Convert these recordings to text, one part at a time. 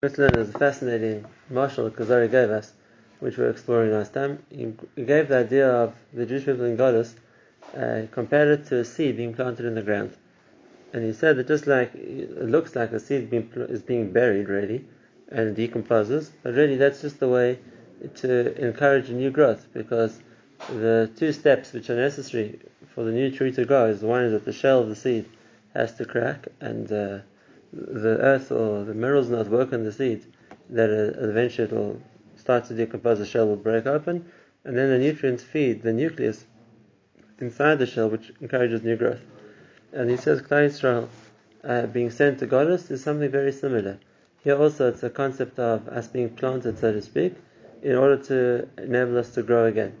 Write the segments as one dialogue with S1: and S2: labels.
S1: Let's is a fascinating mashal that Kuzari gave us, which we are exploring last time. He gave the idea of the Jewish people in Golus, uh, compared it to a seed being planted in the ground. And he said that just like it looks like a seed being, is being buried, really, and decomposes, but really that's just the way to encourage new growth, because the two steps which are necessary for the new tree to grow is one is that the shell of the seed has to crack, and uh, the earth or the minerals not work on the seed, that uh, eventually it will start to decompose, the shell will break open, and then the nutrients feed the nucleus inside the shell, which encourages new growth. And he says Klal Israel uh, being sent to Golus is something very similar. Here also it's a concept of us being planted, so to speak, in order to enable us to grow again.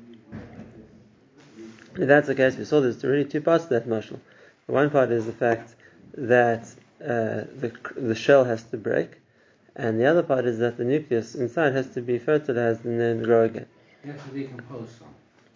S1: If that's the case, we saw there's really two parts to that mashal. One part is the fact that uh, the, the shell has to break, and the other part is that the nucleus inside has to be fertilized and then grow again.
S2: It has to decompose some.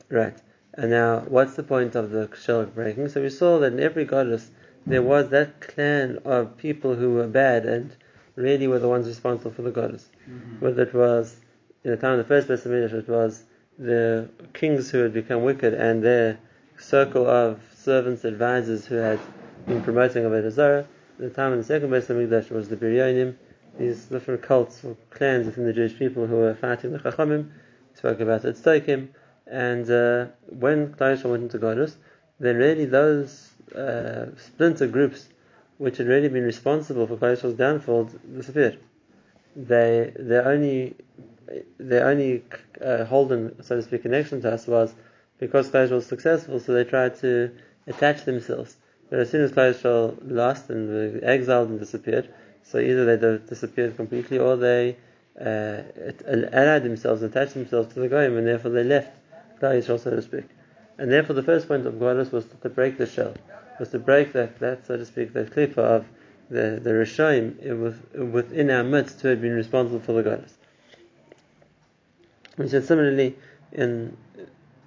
S1: Right. And now, what's the point of the shell breaking? So we saw that in every golus there was that clan of people who were bad and really were the ones responsible for the golus.
S2: Mm-hmm.
S1: Whether it was in the time of the first Beis Hamikdash, it was the kings who had become wicked and their circle of servants, advisors who had been promoting Avodah Zarah the time of the second Beis Hamikdash was the Biryonim, these different cults or clans within the Jewish people who were fighting the Chachamim. Spoke about Tzdokim, and uh, when Klal went into Golus, then really those uh, splinter groups, which had really been responsible for Klal downfall, disappeared. They their only their only uh, holden, so to speak, connection to us was because Klal was successful, so they tried to attach themselves but as soon as Klal Yisrael lost and were exiled and disappeared, so either they disappeared completely or they uh, allied themselves, attached themselves to the Goyim, and therefore they left Klal Yisrael, so to speak. And therefore the first point of Golus was to break the shell, was to break that, that so to speak, that cliff of the, the Rishoim within our midst who had been responsible for the Golus. We said similarly in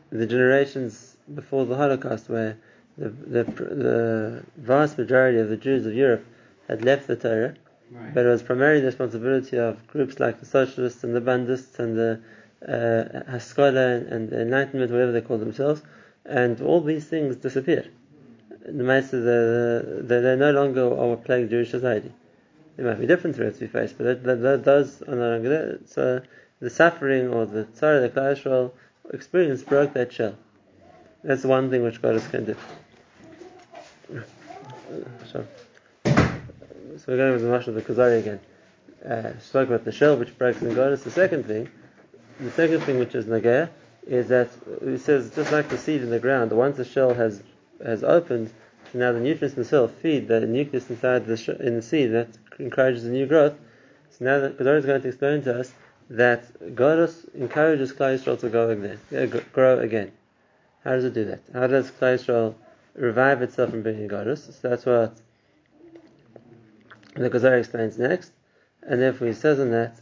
S1: the generations before the Holocaust, where the, the, the vast majority of the Jews of Europe had left the Torah, right. but it was primarily the responsibility of groups like the Socialists and the Bundists and the uh, Haskalah and, and the Enlightenment, whatever they call themselves, and all these things disappeared. The of the, the, they're no longer are our plague Jewish society. There might be different threats we face, but that, that, those are no longer there. So the suffering or the sorrow the Klal experience broke that shell. That's one thing which God is going to do. So, so we're going with the Mashal of the Kuzari again. Uh, about the shell which breaks in Golus. The second thing, the second thing which is Nagaya, is that it says just like the seed in the ground, once the shell has has opened, now the nutrients themselves feed the nucleus inside the sh- in the seed that encourages the new growth. So now the Kuzari is going to explain to us that Golus encourages Klal Yisrael to go again, uh, grow again. How does it do that? How does Yisrael revive itself from being golus. So that's what the Kuzari explains next. And therefore he says in that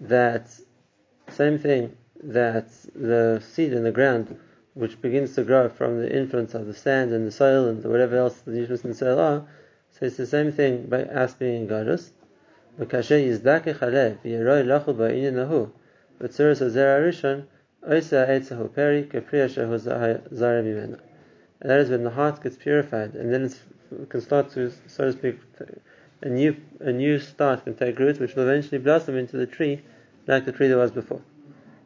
S1: that same thing that the seed in the ground which begins to grow from the influence of the sand and the soil and whatever else the nutrients in the soil are, so it's the same thing by us being a golus. And that is when the heart gets purified, and then it can start to, so to speak, a new a new start can take root, which will eventually blossom into the tree, like the tree that was before.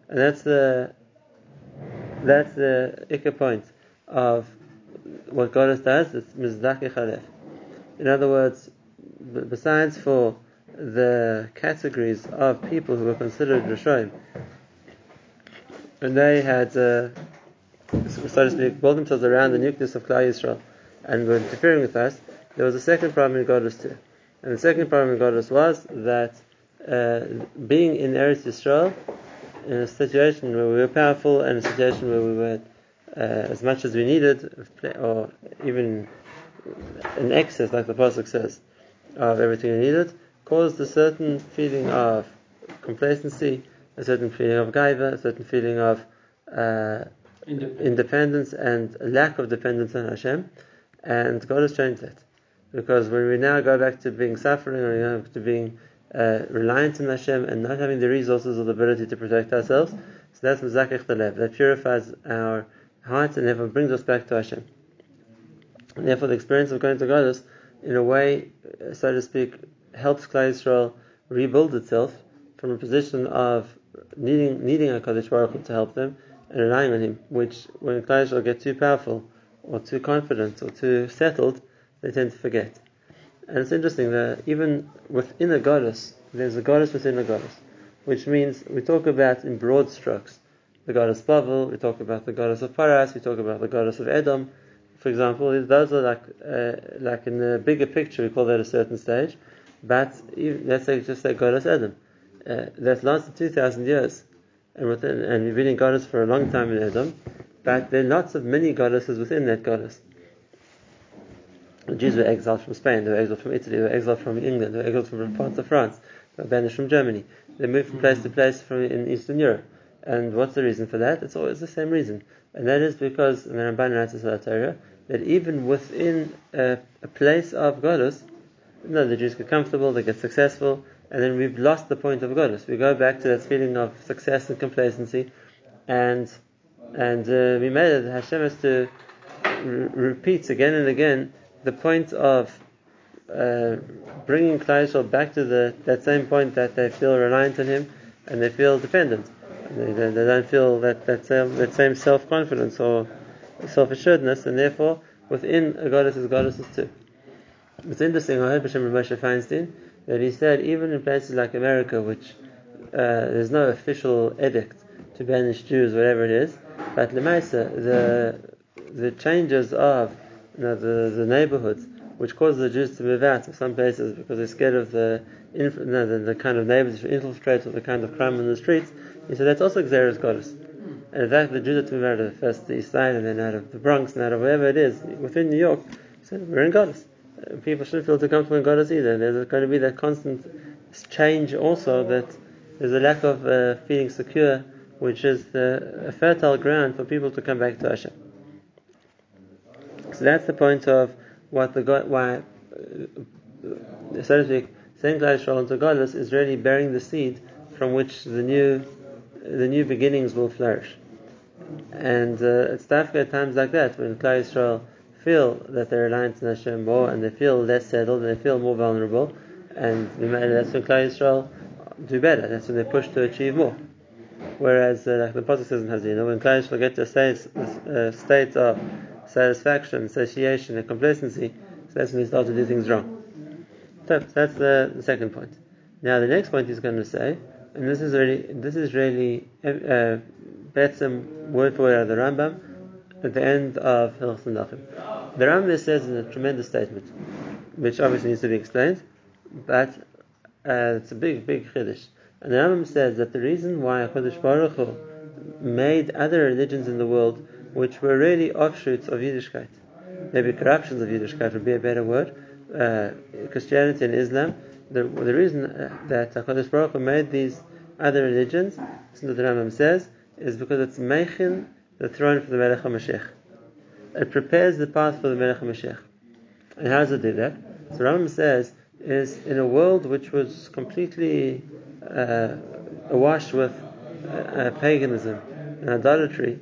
S1: And that's the that's the ikka point of what Golus does. It's mizdaki In other words, besides for the categories of people who were considered Rishoim, and they had, uh, so to speak, themselves around the nucleus of Klal Yisrael and were interfering with us, there was a second problem in Golus too. And the second problem in Golus was that uh, being in Eretz Yisrael, in a situation where we were powerful and a situation where we were uh, as much as we needed, or even in excess, like the Pasuk says, of everything we needed, caused a certain feeling of complacency a certain feeling of gaiva, a certain feeling of uh, independence. independence. and lack of dependence on Hashem. And God has changed that. Because when we now go back to being suffering or you know, to being uh, reliant on Hashem and not having the resources or the ability to protect ourselves, so that's mezakech the lev. That purifies our hearts and therefore brings us back to Hashem. And therefore, the experience of going to Golus, in a way, so to speak, helps Klal Yisrael rebuild itself from a position of needing needing a Kadosh Baruch Hu to help them and relying on Him. Which, when Yisrael get too powerful or too confident or too settled, they tend to forget. And it's interesting that even within a golus, there's a golus within a golus, which means we talk about in broad strokes the golus Bavel, we talk about the golus of Paras, we talk about the golus of Edom, for example. Those are like uh, like in the bigger picture, we call that a certain stage. But even, let's say just say golus Edom, uh, that lasted two thousand years, and within and we've been in golus for a long time in Edom, but there are lots of many goddesses within that golus. The Jews were exiled from Spain, they were exiled from Italy, they were exiled from England, they were exiled from parts of France, they were banished from Germany. They moved from place to place from in Eastern Europe. And what's the reason for that? It's always the same reason. And that is because, and the Ramban writes in Torah, that even within a, a place of Golus, you know, the Jews get comfortable, they get successful, and then we've lost the point of Golus. We go back to that feeling of success and complacency, and and uh, we made it, Hashem has to re- repeat again and again the point of uh, bringing Klal back to the, that same point that they feel reliant on Him and they feel dependent. They, they, they don't feel that, that same, that same self confidence or self assuredness, and therefore within a golus is goddesses too. It's interesting, I heard B'Shem Moshe Feinstein that he said even in places like America, which uh, there's no official edict to banish Jews, whatever it is, but Lemaisa, the the changes of you know, the, the neighborhoods which causes the Jews to move out of some places because they're scared of the, inf- the, the, kind of neighbors who infiltrate or the kind of crime in the streets. He said that's also Xeris golus. And in fact, the Jews that move out of first the East Side and then out of the Bronx and out of wherever it is within New York, He said we're in golus. People shouldn't feel too comfortable in golus either. There's going to be that constant change also that there's a lack of uh, feeling secure, which is the, a fertile ground for people to come back to Hashem. So that's the point of what the God, why, uh, so to speak, saying Yisrael into godless is really bearing the seed from which the new, the new beginnings will flourish. And uh, it's at times like that when Klal Yisrael feel that they're reliant on Hashem more and they feel less settled and they feel more vulnerable, and that's when Klal Yisrael do better. That's when they push to achieve more. Whereas, uh, like the says in Haazinu, when Klal Yisrael get to a state, uh, state of satisfaction, satiation, and complacency, so that's when they start to do things wrong. So that's the, the second point. Now the next point he's going to say, and this is really this is really uh, Betzim word for word out of the Rambam at the end of Hilchos Melachim. The Rambam says in a tremendous statement, which obviously needs to be explained, but uh, it's a big, big chiddush. And the Rambam says that the reason why Hakadosh Baruch Hu made other religions in the world which were really offshoots of Yiddishkeit, maybe corruptions of Yiddishkeit would be a better word, uh, Christianity and Islam, the, the reason uh, that HaKadosh Baruch Hu made these other religions, so the Rambam says, is because it's meichin the throne for the Melech HaMashiach. It prepares the path for the Melech HaMashiach. And how does it do that? So Rambam says, is in a world which was completely uh, awash with uh, paganism and idolatry,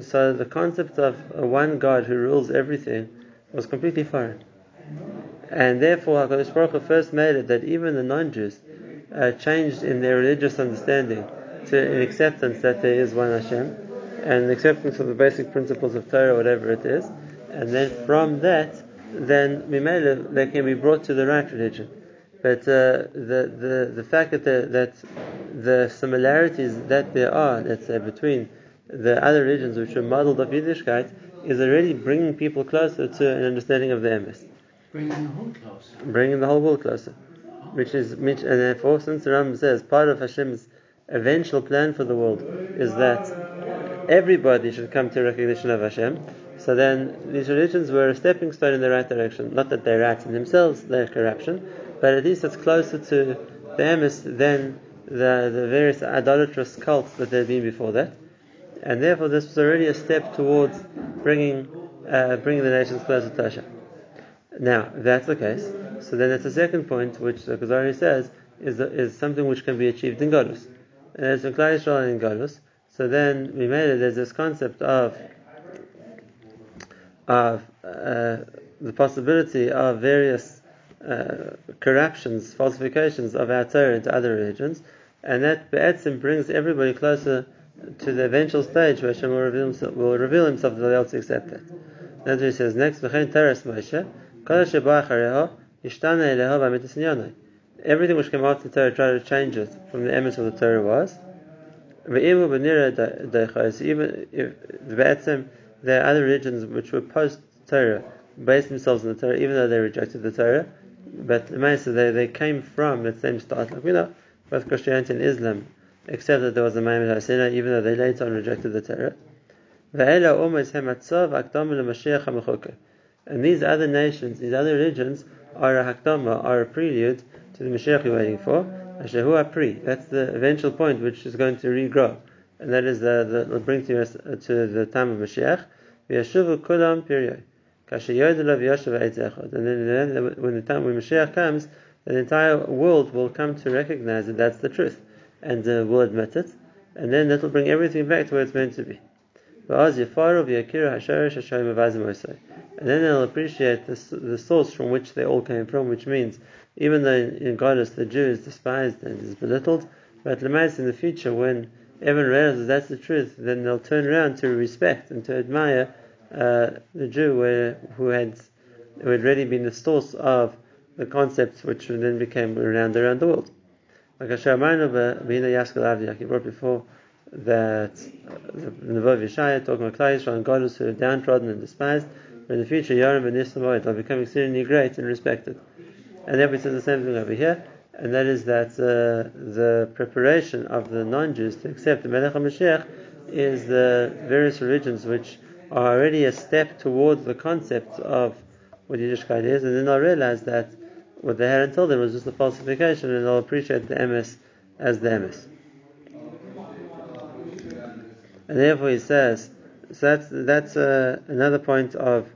S1: so the concept of one God who rules everything was completely foreign. And therefore, HaKadosh Baruch Hu first made it that even the non-Jews uh, changed in their religious understanding to an acceptance that there is one Hashem, and acceptance of the basic principles of Torah, whatever it is. And then from that, then Mimela, they can be brought to the right religion. But uh, the, the the fact that the, that the similarities that there are, let's say, between the other religions which are modeled of Yiddishkeit is already bringing people closer to an understanding of the emes.
S2: Bringing the whole closer.
S1: Bringing the whole world closer. Which is, which, and therefore, since the Rambam says part of Hashem's eventual plan for the world is that everybody should come to recognition of Hashem, so then these religions were a stepping stone in the right direction. Not that they're right in themselves, they're corruption, but at least it's closer to the emes than the, the various idolatrous cults that there had been before that and therefore this was already a step towards bringing uh, bringing the nations closer to Hashem. Now, if that's the case, so then that's the second point, which the Kuzari says is, is something which can be achieved in Golus. And it's in Klal Yisrael in Golus. So then we made it. There's this concept of of uh, the possibility of various uh, corruptions, falsifications of our Torah into other religions, and that Be'etzim brings everybody closer to the eventual stage where Hashem will reveal himself, will reveal himself to be able to accept that. What he says next. V'chein teres Moshe, kol Everything which came after the Torah tried to change it from the emes of the Torah was. Even if the there are other religions which were post Torah, based themselves on the Torah, even though they rejected the Torah. But the they, they came from the same start. Like we know, both Christianity and Islam except that there was a Ma'amad Har Sinai, even though they later on rejected the Torah. And these other nations, these other religions, are a hakdama, are a prelude to the Mashiach you're waiting for. Pri. That's the eventual point which is going to regrow. And that is the, the will bring to us to the time of Mashiach. V'yashuvu kulam period. And then when the time when Mashiach comes, the entire world will come to recognize that that's the truth and uh, will admit it, and then that will bring everything back to where it's meant to be. And then they'll appreciate the, the source from which they all came from, which means even though in, Golus the Jew is despised and is belittled, but Lemais in the future, when everyone realizes that's the truth, then they'll turn around to respect and to admire uh, the Jew where, who had who had already been the source of the concepts which then became renowned around the world. Like Yaskal Avdiyak, he brought before that the Nebuch Yeshaya talking about Klal Yisrael and Golus who are downtrodden and despised, but in the future Yoram and Nisamoid will become exceedingly great and respected. And therefore it says the same thing over here, and that is that uh, the preparation of the non-Jews to accept the Melech HaMashiach is the various religions which are already a step towards the concept of what Yiddishkeit is, and then they'll realize that what they had until then was just a falsification, and they'll appreciate the emes as the emes. And therefore, he says, so that's that's uh, another point of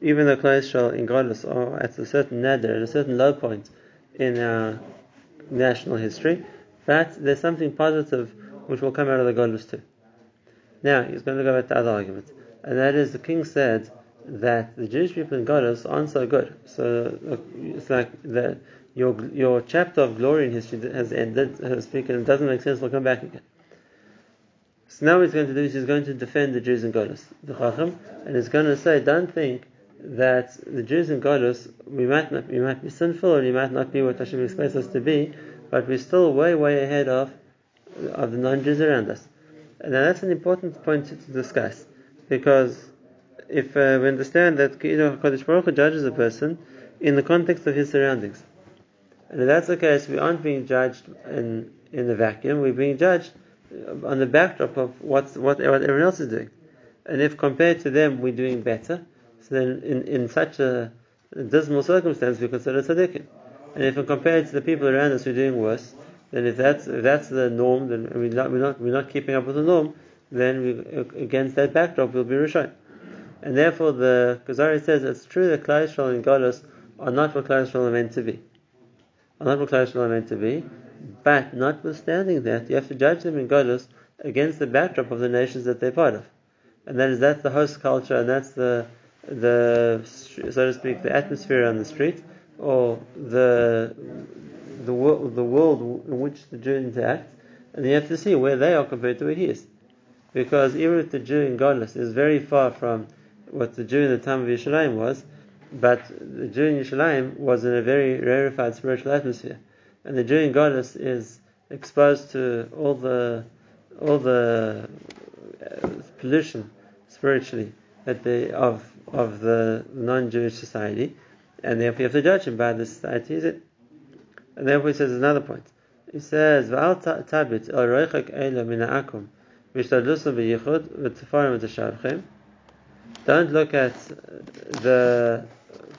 S1: even though Klal Yisrael in Godless are oh, at a certain nadir, at a certain low point in our national history, but there's something positive which will come out of the Godless too. Now, he's going to go back to the other arguments, and that is the king said that the Jewish people in Golus aren't so good. So it's like that your your chapter of glory in history has ended, so to speak, and it doesn't make sense. We'll come back again. So now what he's going to do is he's going to defend the Jews in Golus, the Chacham, and he's going to say, don't think that the Jews in Golus we might not, we might be sinful or we might not be what Hashem expects us to be, but we're still way way ahead of of the non-Jews around us. And that's an important point to, discuss because if uh, we understand that Kodesh Baruch Hu judges a person in the context of his surroundings. And if that's the case, we aren't being judged in, in a vacuum, we're being judged on the backdrop of what's, what, what everyone else is doing. And if compared to them we're doing better, so then in, in such a dismal circumstance we consider tzaddikim. And if we compare it to the people around us who are doing worse, then if that's if that's the norm, then we're not, we're not, we're not keeping up with the norm, then we, against that backdrop we'll be Rishon. And therefore, the Kuzari says it's true that Yisrael and Golos are not what Klal Yisrael are meant to be. Are not what Yisrael are meant to be. But notwithstanding that, you have to judge them in Golos against the backdrop of the nations that they're part of. And that is that's the host culture, and that's the the so to speak the atmosphere on the street, or the the world the world in which the Jew interacts, and you have to see where they are compared to where he is. Because even if the Jew in Godless is very far from what the Jew in the time of Yerushalayim was, but the Jew in Yerushalayim was in a very rarefied spiritual atmosphere, and the Jew in Golus is exposed to all the all the uh, pollution spiritually that they of of the non-Jewish society, and therefore you have to judge him by the society. Is it? And therefore he says another point. He says, "V'al tabit el roichak eila min ha'akum v'shtadlusim b'yichud v'tefarim v'teshavchem." Don't look at the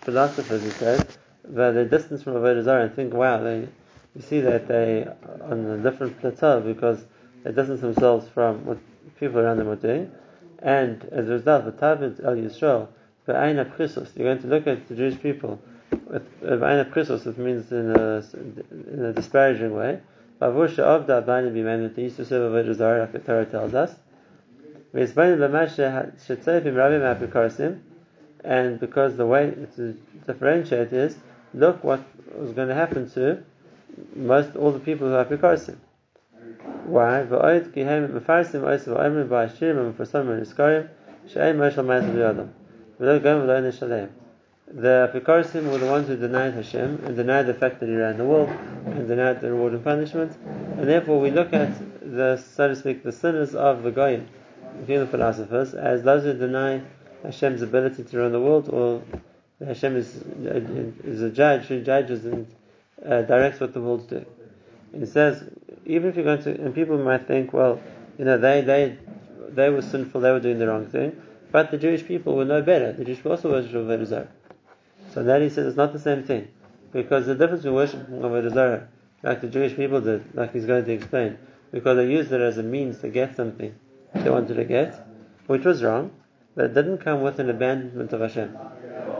S1: philosophers, he says, but are distance from Avodah Zarah and think, wow, they, you see that they are on a different plateau because they distance themselves from what people around them are doing. And as a result, the Tavid El Yisrael, Ba'aina Prisus, you're going to look at the Jewish people with Ba'aina Prisus, which means in a, in a disparaging way. Bavusha of the Abani Bimen, they used to serve Avodah Zarah, like the Torah tells us. And because the way to differentiate is, look what was going to happen to most all the people who are Pikarsim. Why? V'oid ki hem gom v'lo nishalem. The Pikarsim were the ones who denied Hashem and denied the fact that He ran the world and denied the reward and punishment. And therefore we look at the, so to speak, the sinners of the Goyim, the philosophers, as those who deny Hashem's ability to run the world or Hashem is, is a judge who judges and uh, directs what the world doing. And it says, even if you're going to, and people might think, well, you know, they, they, they were sinful, they were doing the wrong thing, but the Jewish people were no better. The Jewish people also worship Avodah Zarah. So that he says it's not the same thing. Because the difference in worshiping Avodah Zarah, like the Jewish people did, like he's going to explain, because they used it as a means to get something they wanted to get, which was wrong, but it didn't come with an abandonment of Hashem.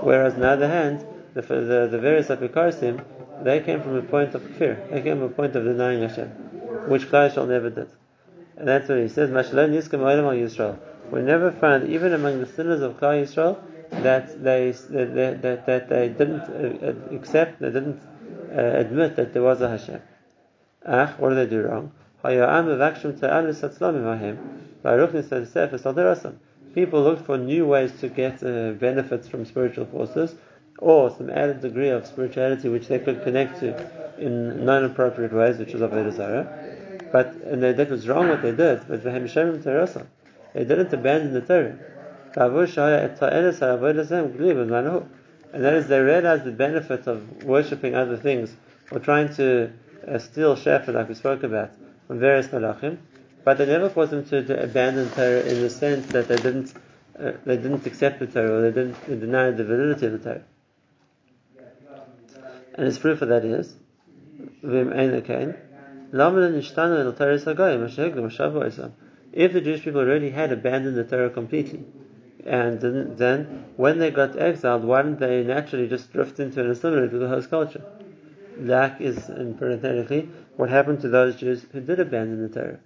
S1: Whereas on the other hand, the, the, the various apikarsim, they came from a point of fear. They came from a point of denying Hashem, which Klal Yisrael never did. And that's what he says, Mashalom Yisrael. We never found, even among the sinners of Klal Yisrael, that they that, that, that they didn't uh, accept, they didn't uh, admit that there was a Hashem. Ach, what did they do wrong? People looked for new ways to get uh, benefits from spiritual forces, or some added degree of spirituality which they could connect to in non-appropriate ways, which was Avodah Zarah. But and they, that was wrong what they did. But they didn't abandon the Torah. And that is, they realized the benefit of worshipping other things or trying to uh, steal shepherd, like we spoke about, from various malachim, but they never caused them to, to abandon Torah in the sense that they didn't uh, they didn't accept the Torah or they didn't they denied the validity of the Torah. And its proof of that is, if the Jewish people already had abandoned the Torah completely, and then, when they got exiled, why didn't they naturally just drift into and assimilate with the host culture? That is, in parenthetically, what happened to those Jews who did abandon the Torah,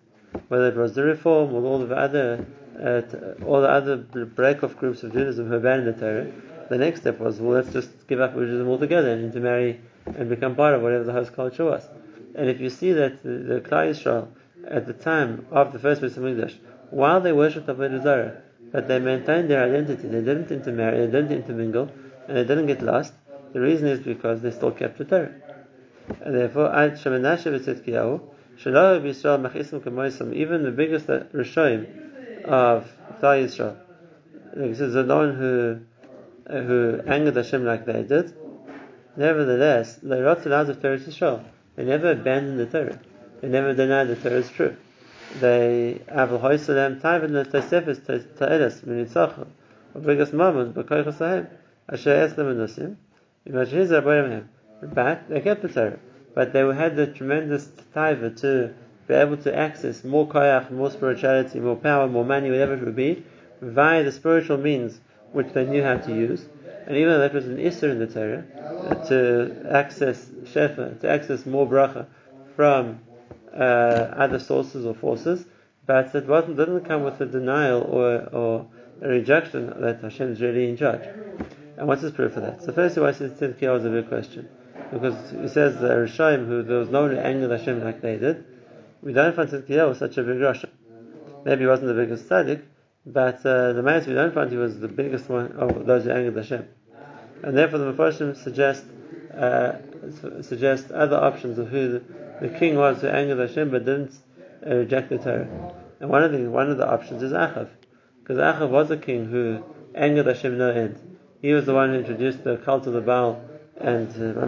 S1: whether it was the Reform or all the other, uh, all the other break-off groups of Judaism who abandoned the Torah. The next step was, well, let's just give up Judaism altogether and intermarry and become part of whatever the host culture was. And if you see that the, the Klal Yisrael at the time of the first Hamikdash, while they worshipped Avodah Zarah, but they maintained their identity. They didn't intermarry, they didn't intermingle, and they didn't get lost. The reason is because they still kept the Torah. And therefore, even the biggest Rishoim of Klal Yisrael, is the one who who angered Hashem like they did. Nevertheless, they wrote out of Torah Yisrael. They never abandoned the Torah. They never denied that Torah is true they aval hoisalem taivad le tosefes ta'eles minitzachon ubrigas mamon b'koichas hahem asher es lemenusim imagine rabbayim but they kept the Torah. But they had the tremendous taiva to be able to access more koyach, more spirituality, more power, more money, whatever it would be, via the spiritual means which they knew how to use. And even though that was an issur in the Torah, to access shefa, to access more bracha from uh, other sources or forces, but it wasn't didn't come with a denial or, or a rejection that Hashem is really in charge. And what's his proof for that? So first why says Tzidkiyah was a big question. Because he says the Rishaim, who there was no one who angered Hashem like they did, we don't find Tzidkiyah was such a big Rasha. Maybe he wasn't the biggest tzaddik, but uh, the man we don't find he was the biggest one of those who angered Hashem. And therefore the Mefarshim suggest uh, suggest other options of who the, king was who angered Hashem but didn't uh, reject the Torah. And one of the one of the options is Achav, because Achav was a king who angered Hashem no end. He was the one who introduced the cult of the Baal and uh,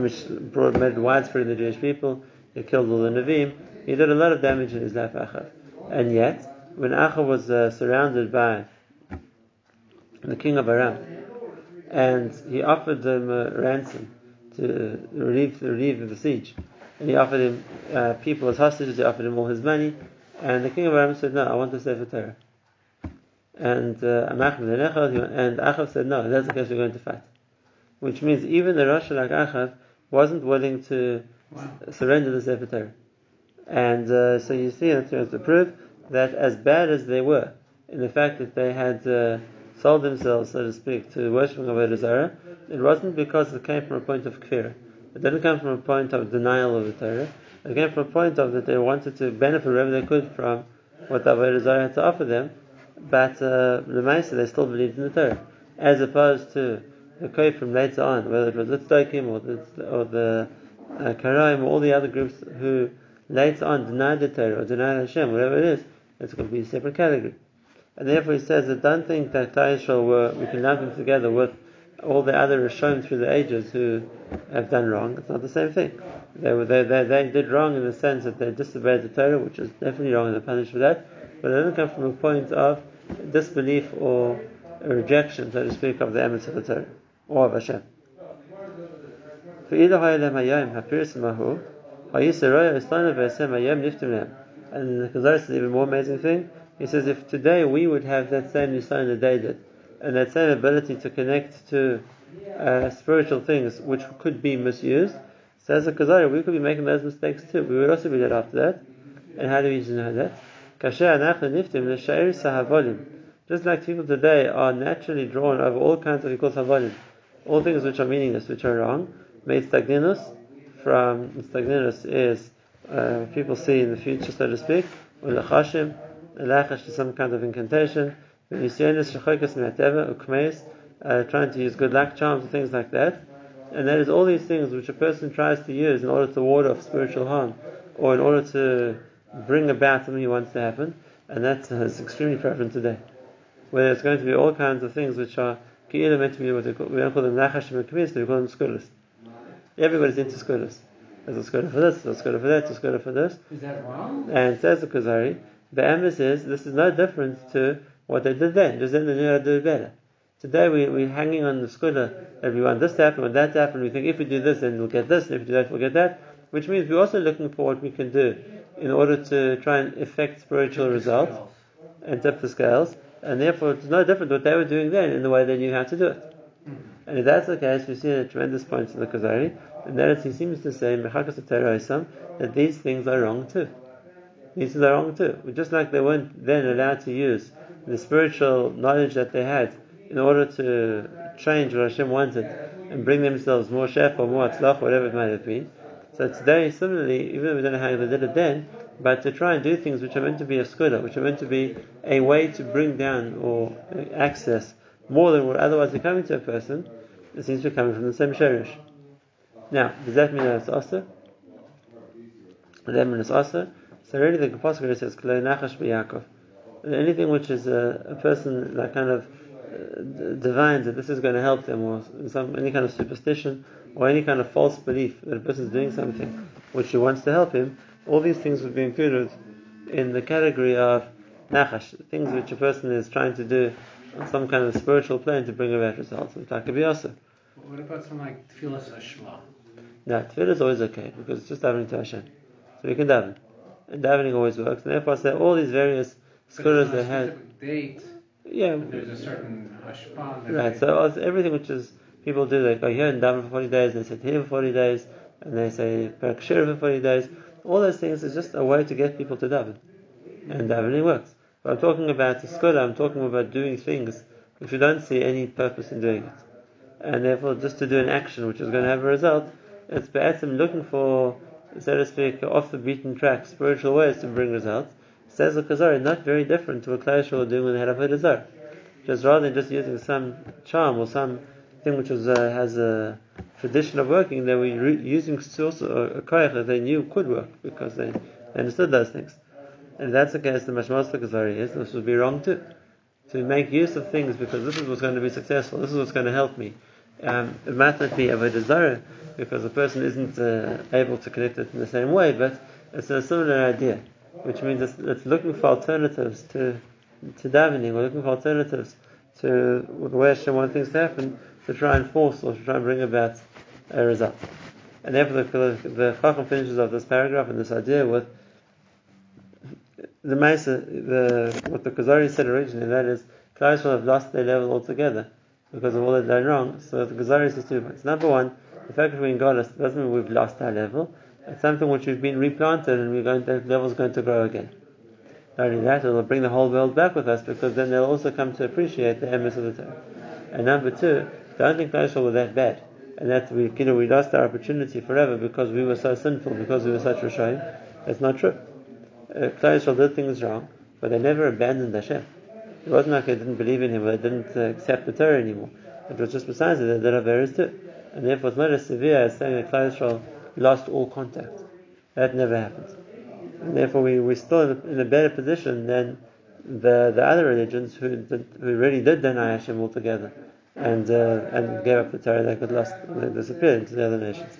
S1: brought made widespread in the Jewish people. He killed all the Nevi'im. He did a lot of damage in his life, Achav. And yet, when Achav was uh, surrounded by the king of Aram, and he offered them a ransom to relieve, relieve the siege, and he offered him uh, people as hostages. He offered him all his money, and the king of Aram said, "No, I want to save the Torah." And uh, and Achav said, no, that's the case, we're going to fight. Which means even the Rosh like Achav wasn't willing to
S2: Wow.
S1: surrender the Sefer Torah. And uh, so you see, that's to prove that as bad as they were in the fact that they had uh, sold themselves, so to speak, to worshipping of Zarah, it wasn't because it came from a point of kfir. It didn't come from a point of denial of the Torah. It came from a point of that they wanted to benefit wherever they could from what the Avodah Zarah had to offer them, but the uh, the Maisa, they still believed in the Torah. As opposed to the Koy from later on, whether it was the Tzdokim or the, or the uh, Karaim or all the other groups who later on denied the Torah or denied Hashem, whatever it is, it's going to be a separate category. And therefore he says that don't think that Klal Yisrael were, we can lump them together with all the other Rishonim through the ages who have done wrong, it's not the same thing. They, were, they, they, they did wrong in the sense that they disobeyed the Torah, which is definitely wrong and they're punished for that, but it doesn't come from a point of disbelief or rejection, so to speak, of the emes of the Torah, or of Hashem. And the Khazar says even more amazing thing. He says, if today we would have that same Nisan that they did, and that same ability to connect to uh, spiritual things which could be misused, says the Chazar, we could be making those mistakes too. We would also be dead after that. And how do we know that? Just like people today are naturally drawn over all kinds of we call havolim, all things which are meaningless, which are wrong. Made stagninus from stagninus is uh, people see in the future, so to speak, or lachashim, lachash is some kind of incantation, v'nisyonis shechokas me'ateva, ukmeis, uh, trying to use good luck charms and things like that. And that is all these things which a person tries to use in order to ward off spiritual harm, or in order to bring about something he wants to happen, and that is extremely prevalent today. Where there's going to be all kinds of things which are ki'ilah meant to be what call, we don't call them nachashim and kmeis, we call them segulas. Everybody's into segulas. There's a segula for this, there's a segula for that, there's a segula for this.
S2: Is that wrong?
S1: And says the Kuzari, the emes is this is no different to what they did then, just then they knew how to do better. Today we, we're hanging on the segula that we want this to happen, want that to happen, we think if we do this then we'll get this, and if we do that we'll get that, which means we're also looking for what we can do in order to try and affect spiritual results and tip the scales, and therefore it's no different what they were doing then in the way they knew how to do it. And if that's the case, we see a tremendous point in the Kuzari, and that is he seems to say that these things are wrong too. These things are wrong too. Just like they weren't then allowed to use the spiritual knowledge that they had in order to change what Hashem wanted and bring themselves more shef or more atzlach, whatever it might have been. So today, similarly, even though we don't know how they did it then, but to try and do things which are meant to be a skuda, which are meant to be a way to bring down or access more than what otherwise are coming to a person, it seems to be coming from the same sherish. Now, does that mean that it's also? Does that mean it's also? So really the Apostle says, Klei Nachash. Anything which is a, a person that kind of uh, divines that this is going to help them, or some any kind of superstition, or any kind of false belief that a person is doing something which he wants to help him, all these things would be included in the category of nachash, things which a person is trying to do on some kind of spiritual plane to bring about results, which like could be also.
S2: What about something like Tfilas Hashma?
S1: Now, tefillah is always okay because it's just davening to Hashem, so we can daven, and davening always works. And therefore, I say all these various
S2: But
S1: skuras
S2: it's
S1: they
S2: a
S1: had,
S2: date,
S1: yeah,
S2: there's a certain.
S1: Right, so everything which is people do, they go here and daven for 40 days, and they say here for 40 days, and they say Perek Shira for 40 days. All those things is just a way to get people to daven. And davening works. But I'm talking about the segula, I'm talking about doing things if you don't see any purpose in doing it. And therefore, just to do an action which is going to have a result, it's be'etzim looking for, so to speak, off the beaten track, spiritual ways to bring results. Says the Kuzari, not very different to what Klal Yisrael were doing when they had a Zarah just rather than just using some charm or some thing which was, uh, has a tradition of working, they were re- using source or a koyach that they knew could work because they, understood those things. And if that's the case, the Mashmas Kuzari is this would be wrong too. To make use of things because this is what's going to be successful, this is what's going to help me. Um, it might not be a desire because the person isn't uh, able to connect it in the same way, but it's a similar idea, which means it's, it's looking for alternatives to to davening or looking for alternatives to the way Hashem wants things to happen to try and force or to try and bring about a result. And therefore the, the Chacham finishes off this paragraph and this idea with the Maisa, the, what the Kuzari said originally, that is, Klal Yisrael have lost their level altogether because of all they've done wrong. So the Gezaris is two points. Number one, the fact that we're in Golas doesn't mean we've lost our level. It's something which we've been replanted and we're going, that level is going to grow again. Not only that, it'll bring the whole world back with us because then they'll also come to appreciate the emes of the Torah. And number two, don't think Klal were that bad and that we, you know, we lost our opportunity forever because we were so sinful, because we were such Rishoyim. That's not true. Uh, Klal did things wrong, but they never abandoned Hashem. It wasn't like they didn't believe in Him or they didn't uh, accept the Torah anymore. It was just besides it, they did Averis too. And therefore it's not as severe as saying that Klal lost all contact. That never happened. And therefore we, we're still in a, in a better position than the, the other religions who, did, who really did deny Hashem altogether and uh, and gave up the Torah, they got lost, they disappeared into the other nations.